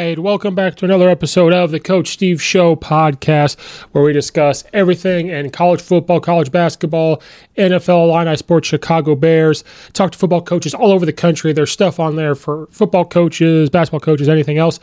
Welcome back to another episode of the Coach Steve Show podcast, where we discuss everything in college football, college basketball, NFL, Illini Sports, Chicago Bears. Talk to football coaches all over the country. There's stuff on there for football coaches, basketball coaches, anything else.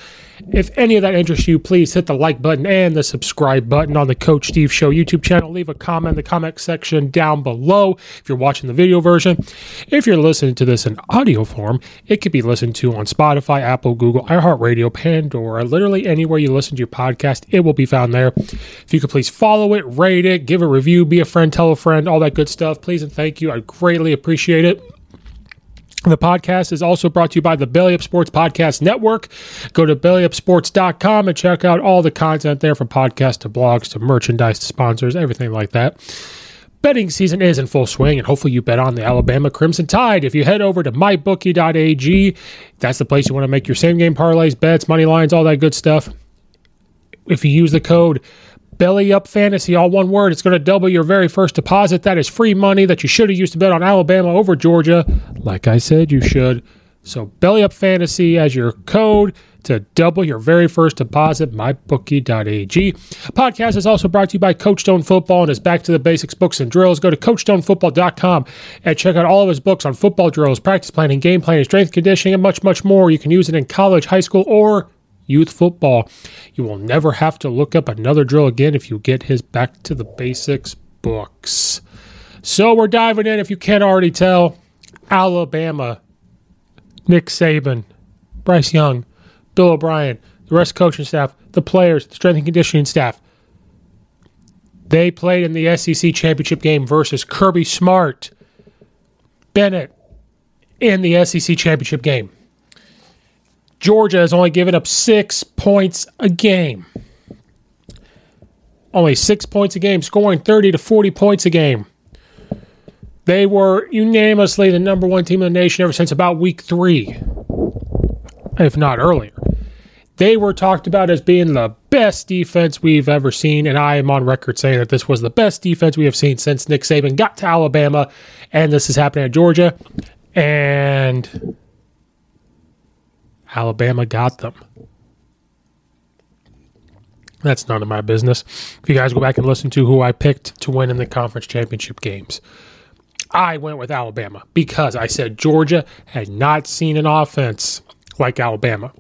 If any of that interests you, please hit the like button and the subscribe button on the Coach Steve Show YouTube channel. Leave a comment in the comment section down below if you're watching the video version. If you're listening to this in audio form, it could be listened to on Spotify, Apple, Google, iHeartRadio, Pandora, literally anywhere you listen to your podcast, it will be found there. If you could please follow it, rate it, give a review, be a friend, tell a friend, all that good stuff, please and thank you. I greatly appreciate it. The podcast is also brought to you by the Belly Up Sports Podcast Network. Go to bellyupsports.com and check out all the content there from podcasts to blogs to merchandise to sponsors, everything like that. Betting season is in full swing, and hopefully you bet on the Alabama Crimson Tide. If you head over to mybookie.ag, that's the place you want to make your same game parlays, bets, money lines, all that good stuff. If you use the code Belly Up Fantasy, all one word, it's going to double your very first deposit. That is free money that you should have used to bet on Alabama over Georgia. Like I said, you should. So Belly Up Fantasy as your code to double your very first deposit, mybookie.ag. Podcast is also brought to you by Coach Stone Football and his Back to the Basics books and drills. Go to CoachStoneFootball.com and check out all of his books on football drills, practice planning, game planning, strength conditioning, and much, much more. You can use it in college, high school, or youth football. You will never have to look up another drill again if you get his Back to the Basics books. So we're diving in, if you can't already tell, Alabama, Nick Saban, Bryce Young, Bill O'Brien, the rest of the coaching staff, the players, the strength and conditioning staff. They played in the SEC championship game versus Kirby Smart, Bennett in the SEC championship game. Georgia has only given up six points a game. Only six points a game, scoring 30 to 40 points a game. They were unanimously the number one team in the nation ever since about week three, if not earlier. They were talked about as being the best defense we've ever seen, and I am on record saying that this was the best defense we have seen since Nick Saban got to Alabama, and this is happening at Georgia. And Alabama got them. That's none of my business. If you guys go back and listen to who I picked to win in the conference championship games, I went with Alabama because I said Georgia had not seen an offense like Alabama.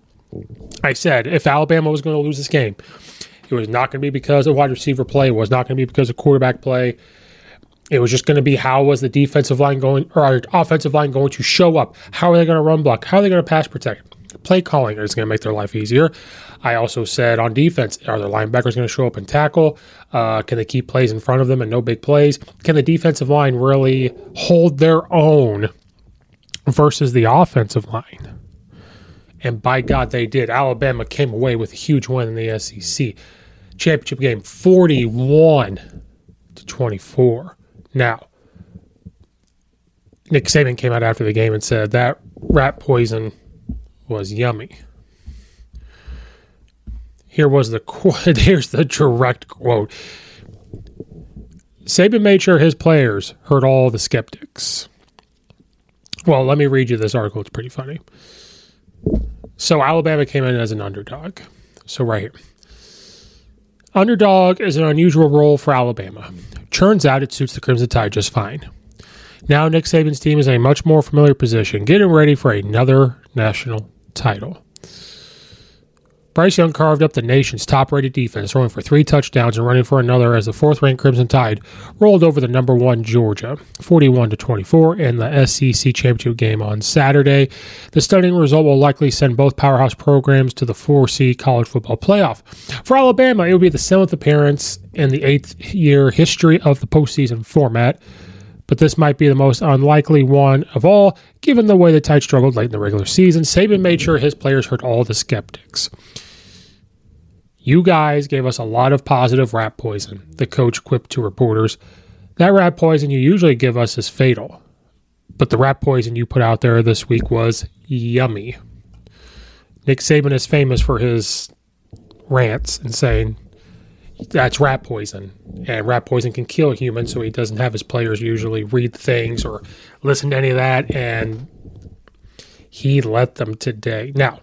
I said if Alabama was going to lose this game, it was not going to be because of wide receiver play. It was not going to be because of quarterback play. It was just going to be how was the defensive line going or our offensive line going to show up? How are they going to run block? How are they going to pass protect? Play calling is going to make their life easier. I also said on defense, are their linebackers going to show up and tackle? Uh, can they keep plays in front of them and no big plays? Can the defensive line really hold their own versus the offensive line? And by God, they did. Alabama came away with a huge win in the SEC championship game, 41 to 24. Now, Nick Saban came out after the game and said that rat poison was yummy. Here was the quote. Here's the direct quote. Saban made sure his players heard all the skeptics. Well, let me read you this article. It's pretty funny. So Alabama came in as an underdog. So right. Underdog is an unusual role for Alabama. Turns out it suits the Crimson Tide just fine. Now Nick Saban's team is in a much more familiar position, getting ready for another national title. Bryce Young carved up the nation's top rated defense, throwing for three touchdowns and running for another as the fourth ranked Crimson Tide rolled over the number one Georgia, 41 to 24, in the SEC championship game on Saturday. The stunning result will likely send both powerhouse programs to the 4C college football playoff. For Alabama, it will be the seventh appearance in the eighth year history of the postseason format but this might be the most unlikely one of all, given the way the Tide struggled late in the regular season. Saban made sure his players heard all the skeptics. You guys gave us a lot of positive rat poison, the coach quipped to reporters. That rat poison you usually give us is fatal. But the rat poison you put out there this week was yummy. Nick Saban is famous for his rants and saying that's rat poison. And rat poison can kill humans, so he doesn't have his players usually read things or listen to any of that. And he let them today. Now,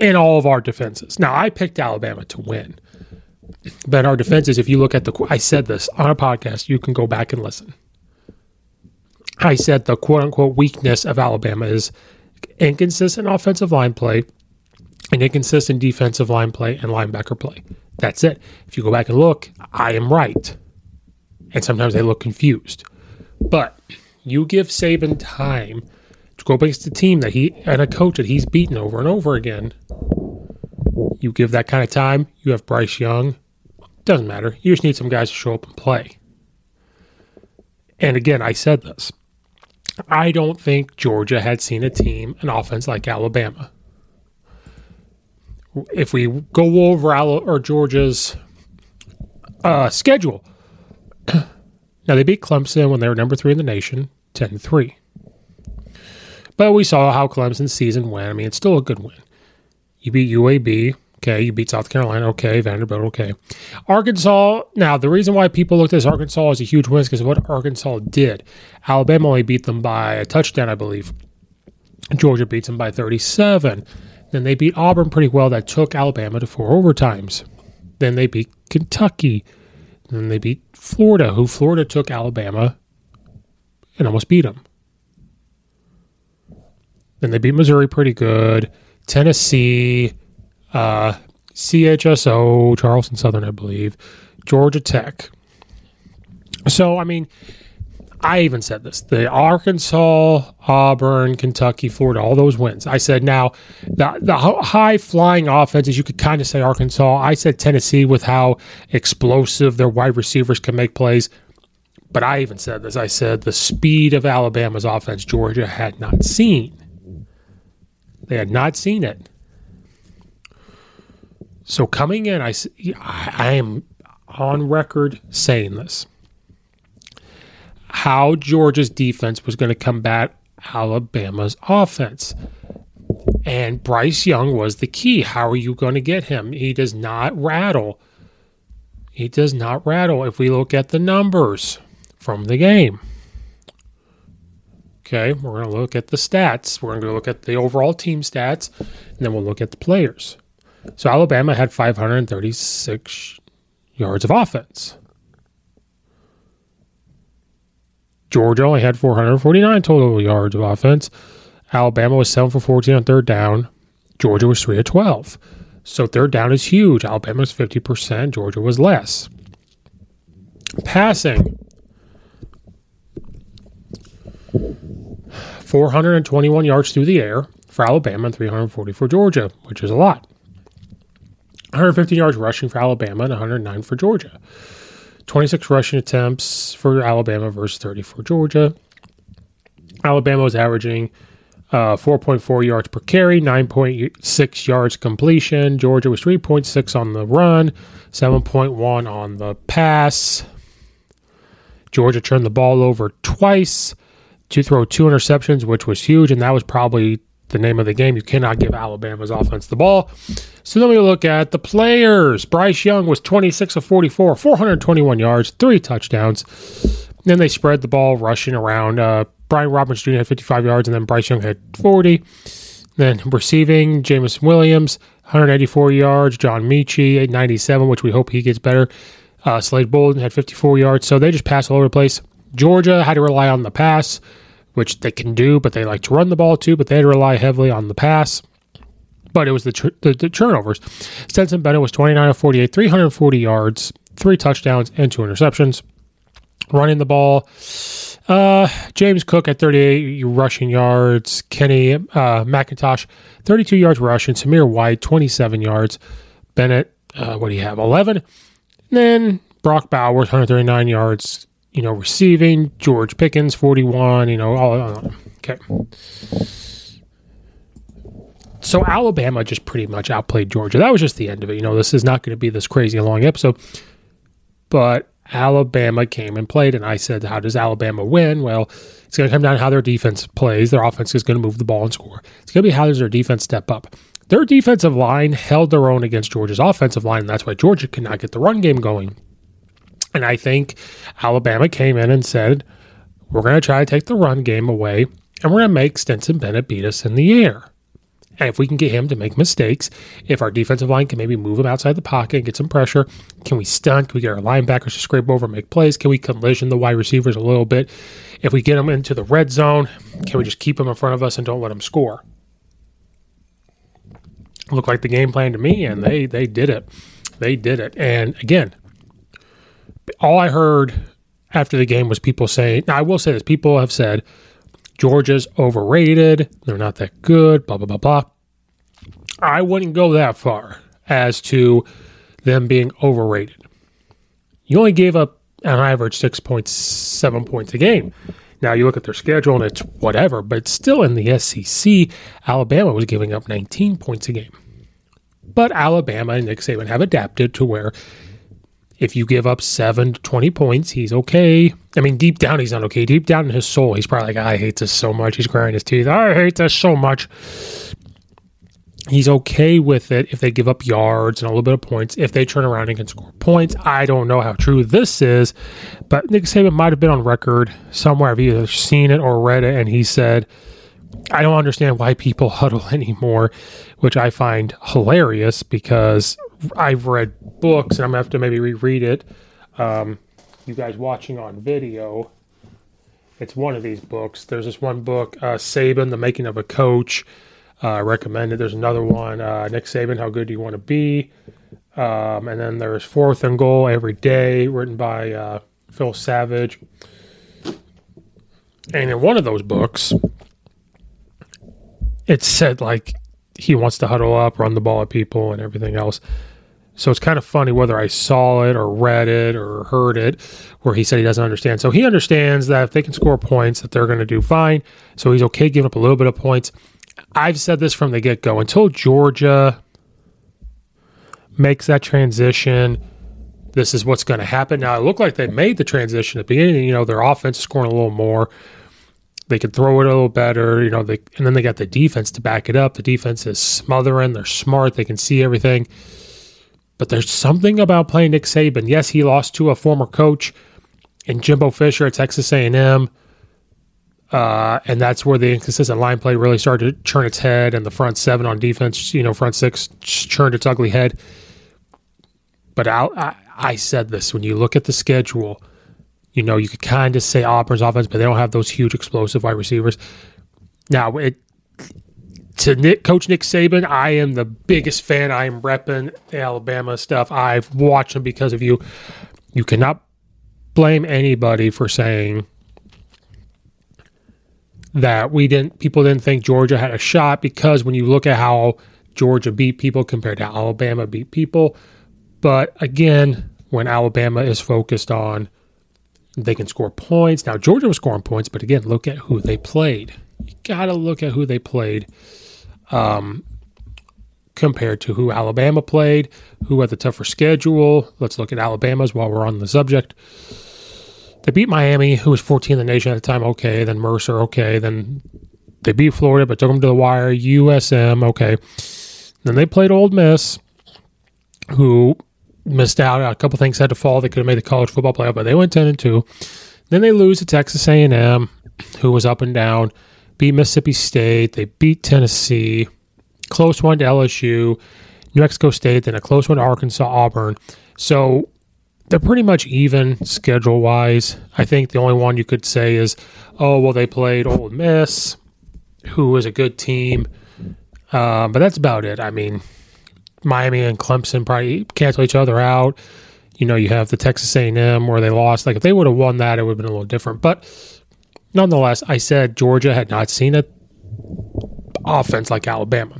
in all of our defenses. Now, I picked Alabama to win. But our defenses, if you look at the, I said this on a podcast, you can go back and listen. I said the quote unquote weakness of Alabama is inconsistent offensive line play and inconsistent defensive line play and linebacker play. That's it. If you go back and look, I am right. And sometimes they look confused. But you give Saban time to go against a team that he and a coach that he's beaten over and over again. You give that kind of time, you have Bryce Young. Doesn't matter. You just need some guys to show up and play. And again, I said this. I don't think Georgia had seen a team, an offense like Alabama. If we go over Al- or Georgia's uh, schedule, now they beat Clemson when they were number three in the nation, 10 3. But we saw how Clemson's season went. I mean, it's still a good win. You beat UAB. Okay. You beat South Carolina. Okay. Vanderbilt. Okay. Arkansas. Now, the reason why people look at this Arkansas as a huge win is because of what Arkansas did. Alabama only beat them by a touchdown, I believe. Georgia beats them by 37. Then they beat Auburn pretty well. That took Alabama to four overtimes. Then they beat Kentucky. Then they beat Florida, who Florida took Alabama and almost beat them. Then they beat Missouri pretty good. Tennessee, uh, CHSO, Charleston Southern, I believe, Georgia Tech. So, I mean, I even said this the Arkansas, Auburn, Kentucky, Florida, all those wins. I said now the, the high flying offenses, you could kind of say Arkansas. I said Tennessee with how explosive their wide receivers can make plays. But I even said this I said the speed of Alabama's offense, Georgia had not seen. They had not seen it. So coming in, I, I am on record saying this. How Georgia's defense was going to combat Alabama's offense. And Bryce Young was the key. How are you going to get him? He does not rattle. He does not rattle if we look at the numbers from the game. Okay, we're going to look at the stats. We're going to look at the overall team stats, and then we'll look at the players. So Alabama had 536 yards of offense. Georgia only had 449 total yards of offense. Alabama was 7 for 14 on third down. Georgia was 3 of 12. So third down is huge. Alabama was 50%, Georgia was less. Passing 421 yards through the air for Alabama and 340 for Georgia, which is a lot. 150 yards rushing for Alabama and 109 for Georgia. 26 rushing attempts for Alabama versus 30 for Georgia. Alabama was averaging uh, 4.4 yards per carry, 9.6 yards completion. Georgia was 3.6 on the run, 7.1 on the pass. Georgia turned the ball over twice to throw two interceptions, which was huge, and that was probably the name of the game. You cannot give Alabama's offense the ball. So then we look at the players. Bryce Young was 26 of 44, 421 yards, three touchdowns. Then they spread the ball rushing around. Uh, Brian Robinson Jr. had 55 yards, and then Bryce Young had 40. Then receiving, Jameson Williams, 184 yards. John Metchie, 97, which we hope he gets better. Uh, Slade Bolden had 54 yards. So they just pass all over the place. Georgia had to rely on the pass, which they can do, but they like to run the ball too, but they had to rely heavily on the pass. But it was the, the, the turnovers. Stetson Bennett was 29 of 48, 340 yards, three touchdowns, and two interceptions. Running the ball, uh, James Cook at 38 rushing yards. Kenny uh, McIntosh, 32 yards rushing. Zamir White, 27 yards. Bennett, uh, what do you have? 11. And then Brock Bowers, 139 yards, you know, receiving. George Pickens, 41, you know, all, okay. So Alabama just pretty much outplayed Georgia. That was just the end of it. You know, this is not going to be this crazy long episode. But Alabama came and played, and I said, How does Alabama win? Well, it's going to come down to how their defense plays. Their offense is going to move the ball and score. It's going to be how does their defense step up. Their defensive line held their own against Georgia's offensive line, and that's why Georgia could not get the run game going. And I think Alabama came in and said, We're going to try to take the run game away, and we're going to make Stetson Bennett beat us in the air. And if we can get him to make mistakes, if our defensive line can maybe move him outside the pocket and get some pressure, can we stunt? Can we get our linebackers to scrape over and make plays? Can we collision the wide receivers a little bit? If we get them into the red zone, can we just keep them in front of us and don't let them score? Looked like the game plan to me, and they they did it. They did it. And again, all I heard after the game was people saying, now I will say this, people have said Georgia's overrated, they're not that good, blah, blah, blah, blah. I wouldn't go that far as to them being overrated. You only gave up an average 6.7 points a game. Now you look at their schedule and it's whatever, but still in the SEC, Alabama was giving up 19 points a game. But Alabama and Nick Saban have adapted to where if you give up seven to 20 points, he's okay. I mean, deep down, he's not okay. Deep down in his soul, he's probably like, I hate this so much. He's grinding his teeth. I hate this so much. He's okay with it if they give up yards and a little bit of points. If they turn around and can score points, I don't know how true this is, but Nick Saban might have been on record somewhere. I've either seen it or read it, and he said, I don't understand why people huddle anymore, which I find hilarious because I've read books and I'm gonna have to maybe reread it. Um, you guys watching on video, it's one of these books. There's this one book, uh, Saban, The Making of a Coach. I Uh, recommended. There's another one, uh, Nick Saban, How Good Do You Want to Be? Um, and then there's Fourth and Goal Every Day, written by uh, Phil Savage. And in one of those books, it said like he wants to huddle up, run the ball at people, and everything else. So it's kind of funny whether I saw it or read it or heard it, where he said he doesn't understand. So he understands that if they can score points, that they're going to do fine. So he's okay giving up a little bit of points. I've said this from the get go. Until Georgia makes that transition, this is what's going to happen. Now it looked like they made the transition at the beginning. You know, their offense is scoring a little more. They could throw it a little better. You know, they, and then they got the defense to back it up. The defense is smothering. They're smart. They can see everything. But there's something about playing Nick Saban. Yes, he lost to a former coach in Jimbo Fisher at Texas A&M. Uh, and that's where the inconsistent line play really started to turn its head, and the front seven on defense, you know, front six turned its ugly head. But I, I said this when you look at the schedule, you know, you could kind of say Auburn's offense, but they don't have those huge explosive wide receivers. Now, it to Nick, Coach Nick Saban, I am the biggest fan. I am repping Alabama stuff. I've watched them because of you. You cannot blame anybody for saying that we didn't people didn't think Georgia had a shot because when you look at how Georgia beat people compared to Alabama beat people. But again, when Alabama is focused on they can score points. Now Georgia was scoring points, but again, look at who they played. You got to look at who they played um, compared to who Alabama played, who had the tougher schedule. Let's look at Alabama's while we're on the subject. They beat Miami, who was 14 in the nation at the time. Okay, then Mercer. Okay, then they beat Florida, but took them to the wire. USM. Okay, then they played Ole Miss, who missed out. A couple things had to fall. They could have made the college football playoff, but they went 10 and 2. Then they lose to Texas A&M, who was up and down. Beat Mississippi State. They beat Tennessee. Close one to LSU. New Mexico State. Then a close one to Arkansas, Auburn. So they're pretty much even schedule wise. I think the only one you could say is, oh, well, they played Ole Miss, who was a good team. Uh, but that's about it. I mean, Miami and Clemson probably cancel each other out. You know, you have the Texas A&M where they lost. Like if they would have won that, it would have been a little different. But nonetheless, I said Georgia had not seen a offense like Alabama.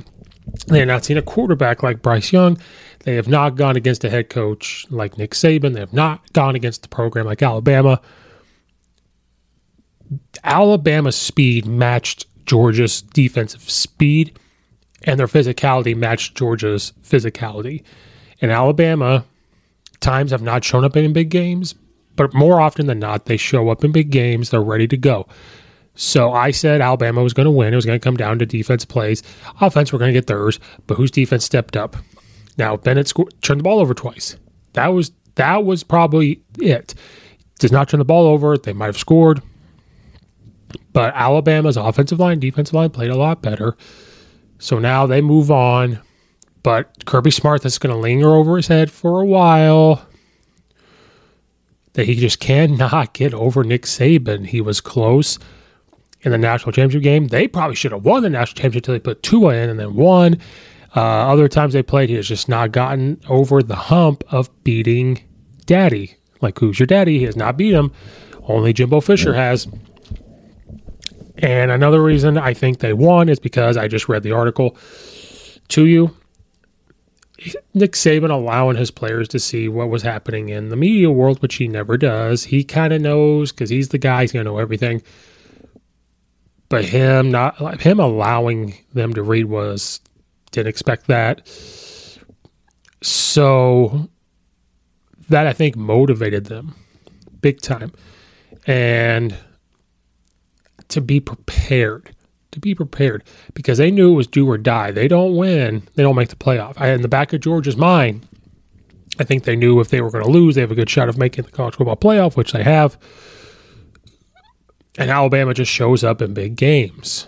They had not seen a quarterback like Bryce Young. They have not gone against a head coach like Nick Saban. They have not gone against the program like Alabama. Alabama's speed matched Georgia's defensive speed and their physicality matched Georgia's physicality. In Alabama, times have not shown up in big games, but more often than not, they show up in big games. They're ready to go. So I said Alabama was going to win. It was going to come down to defense plays. Offense, we're going to get theirs, but whose defense stepped up? Now Bennett scored, turned the ball over twice. That was that was probably it. Does not turn the ball over. They might have scored, but Alabama's offensive line, defensive line played a lot better. So now they move on, but Kirby Smart that's going to linger over his head for a while. That he just cannot get over Nick Saban. He was close in the national championship game. They probably should have won the national championship until they put Tua in and then won. Uh, other times they played, he has just not gotten over the hump of beating Daddy. Like, who's your daddy? He has not beat him. Only Jimbo Fisher has. And another reason I think they won is because I just read the article to you. Nick Saban allowing his players to see what was happening in the media world, which he never does. He kind of knows because he's the guy, he's to know everything. But him not him allowing them to read was didn't expect that. So that I think motivated them big time. And to be prepared, to be prepared, because they knew it was do or die. They don't win, they don't make the playoff. I, in the back of Georgia's mind, I think they knew if they were going to lose, they have a good shot of making the college football playoff, which they have. And Alabama just shows up in big games.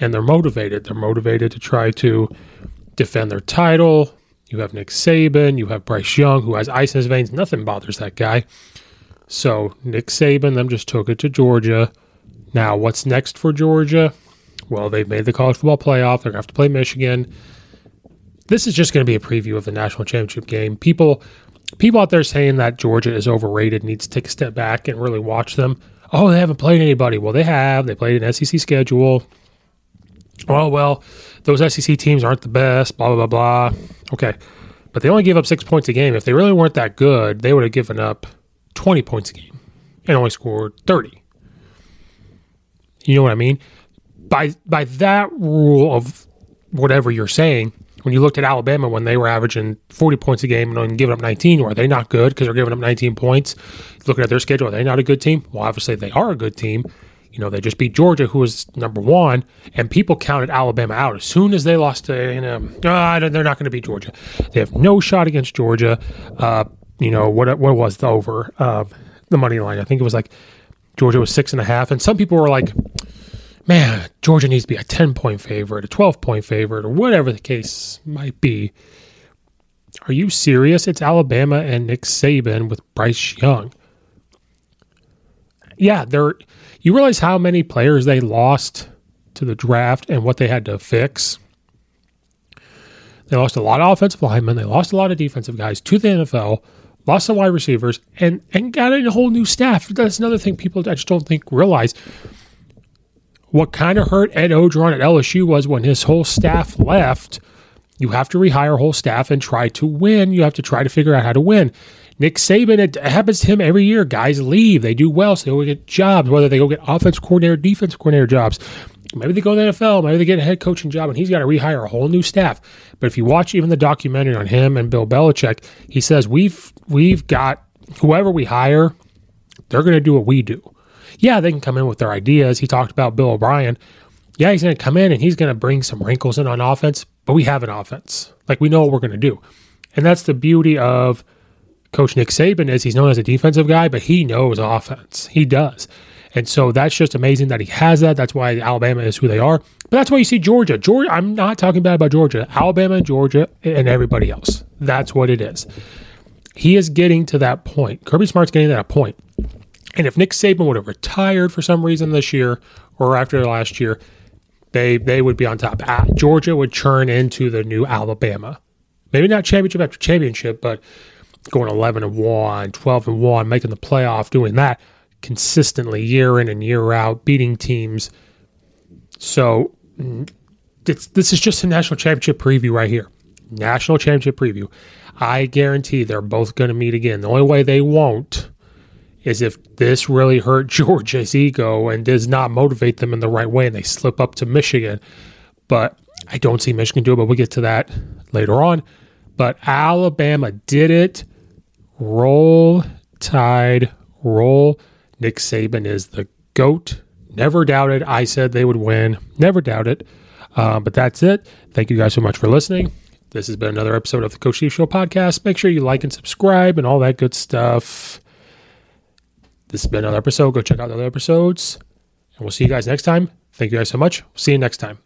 And they're motivated. They're motivated to try to defend their title. You have Nick Saban, you have Bryce Young, who has ice in his veins. Nothing bothers that guy. So Nick Saban, them just took it to Georgia. Now, what's next for Georgia? Well, they've made the college football playoff. They're going to have to play Michigan. This is just going to be a preview of the national championship game. People, people out there saying that Georgia is overrated needs to take a step back and really watch them. Oh, they haven't played anybody. Well, they have. They played an SEC schedule. Oh well, those SEC teams aren't the best. Blah blah blah blah. Okay, but they only gave up six points a game. If they really weren't that good, they would have given up twenty points a game and only scored thirty. You know what I mean? By by that rule of whatever you're saying, when you looked at Alabama when they were averaging 40 points a game and only giving up 19, are they not good because they're giving up 19 points? Looking at their schedule, are they not a good team? Well, obviously they are a good team. You know, they just beat Georgia, who was number one, and people counted Alabama out as soon as they lost to you know, uh, they're not going to beat Georgia. They have no shot against Georgia. Uh, you know what? What was the over? Uh, the money line. I think it was like Georgia was six and a half, and some people were like, "Man, Georgia needs to be a ten point favorite, a twelve point favorite, or whatever the case might be." Are you serious? It's Alabama and Nick Saban with Bryce Young. Yeah, they're. You realize how many players they lost to the draft and what they had to fix. They lost a lot of offensive linemen. They lost a lot of defensive guys to the NFL. Lost some wide receivers and and got a whole new staff. That's another thing people I just don't think realize. What kind of hurt Ed Orgeron at LSU was when his whole staff left. You have to rehire whole staff and try to win. You have to try to figure out how to win. Nick Saban, it happens to him every year. Guys leave. They do well, so they go get jobs, whether they go get offense coordinator, defense coordinator jobs. Maybe they go to the NFL, maybe they get a head coaching job, and he's got to rehire a whole new staff. But if you watch even the documentary on him and Bill Belichick, he says we've we've got whoever we hire, they're going to do what we do. Yeah, they can come in with their ideas. He talked about Bill O'Brien. Yeah, he's going to come in and he's going to bring some wrinkles in on offense, but we have an offense. Like we know what we're going to do. And that's the beauty of Coach Nick Saban is he's known as a defensive guy, but he knows offense. He does. And so that's just amazing that he has that. That's why Alabama is who they are. But that's why you see Georgia. Georgia, I'm not talking bad about Georgia. Alabama, and Georgia, and everybody else. That's what it is. He is getting to that point. Kirby Smart's getting to that point. And if Nick Saban would have retired for some reason this year or after last year, they they would be on top. Ah, Georgia would churn into the new Alabama. Maybe not championship after championship, but going 11 and 1, 12 and 1, making the playoff, doing that consistently year in and year out, beating teams. So mm, this is just a national championship preview right here. National championship preview. I guarantee they're both going to meet again. The only way they won't is if this really hurt Georgia's ego and does not motivate them in the right way and they slip up to Michigan. But I don't see Michigan do it, but we'll get to that later on. But Alabama did it. Roll Tide, roll. Nick Saban is the GOAT. Never doubted. I said they would win. Never doubted. Uh, but that's it. Thank you guys so much for listening. This has been another episode of the Coach Steve Show podcast. Make sure you like and subscribe and all that good stuff. This has been another episode. Go check out the other episodes. And we'll see you guys next time. Thank you guys so much. See you next time.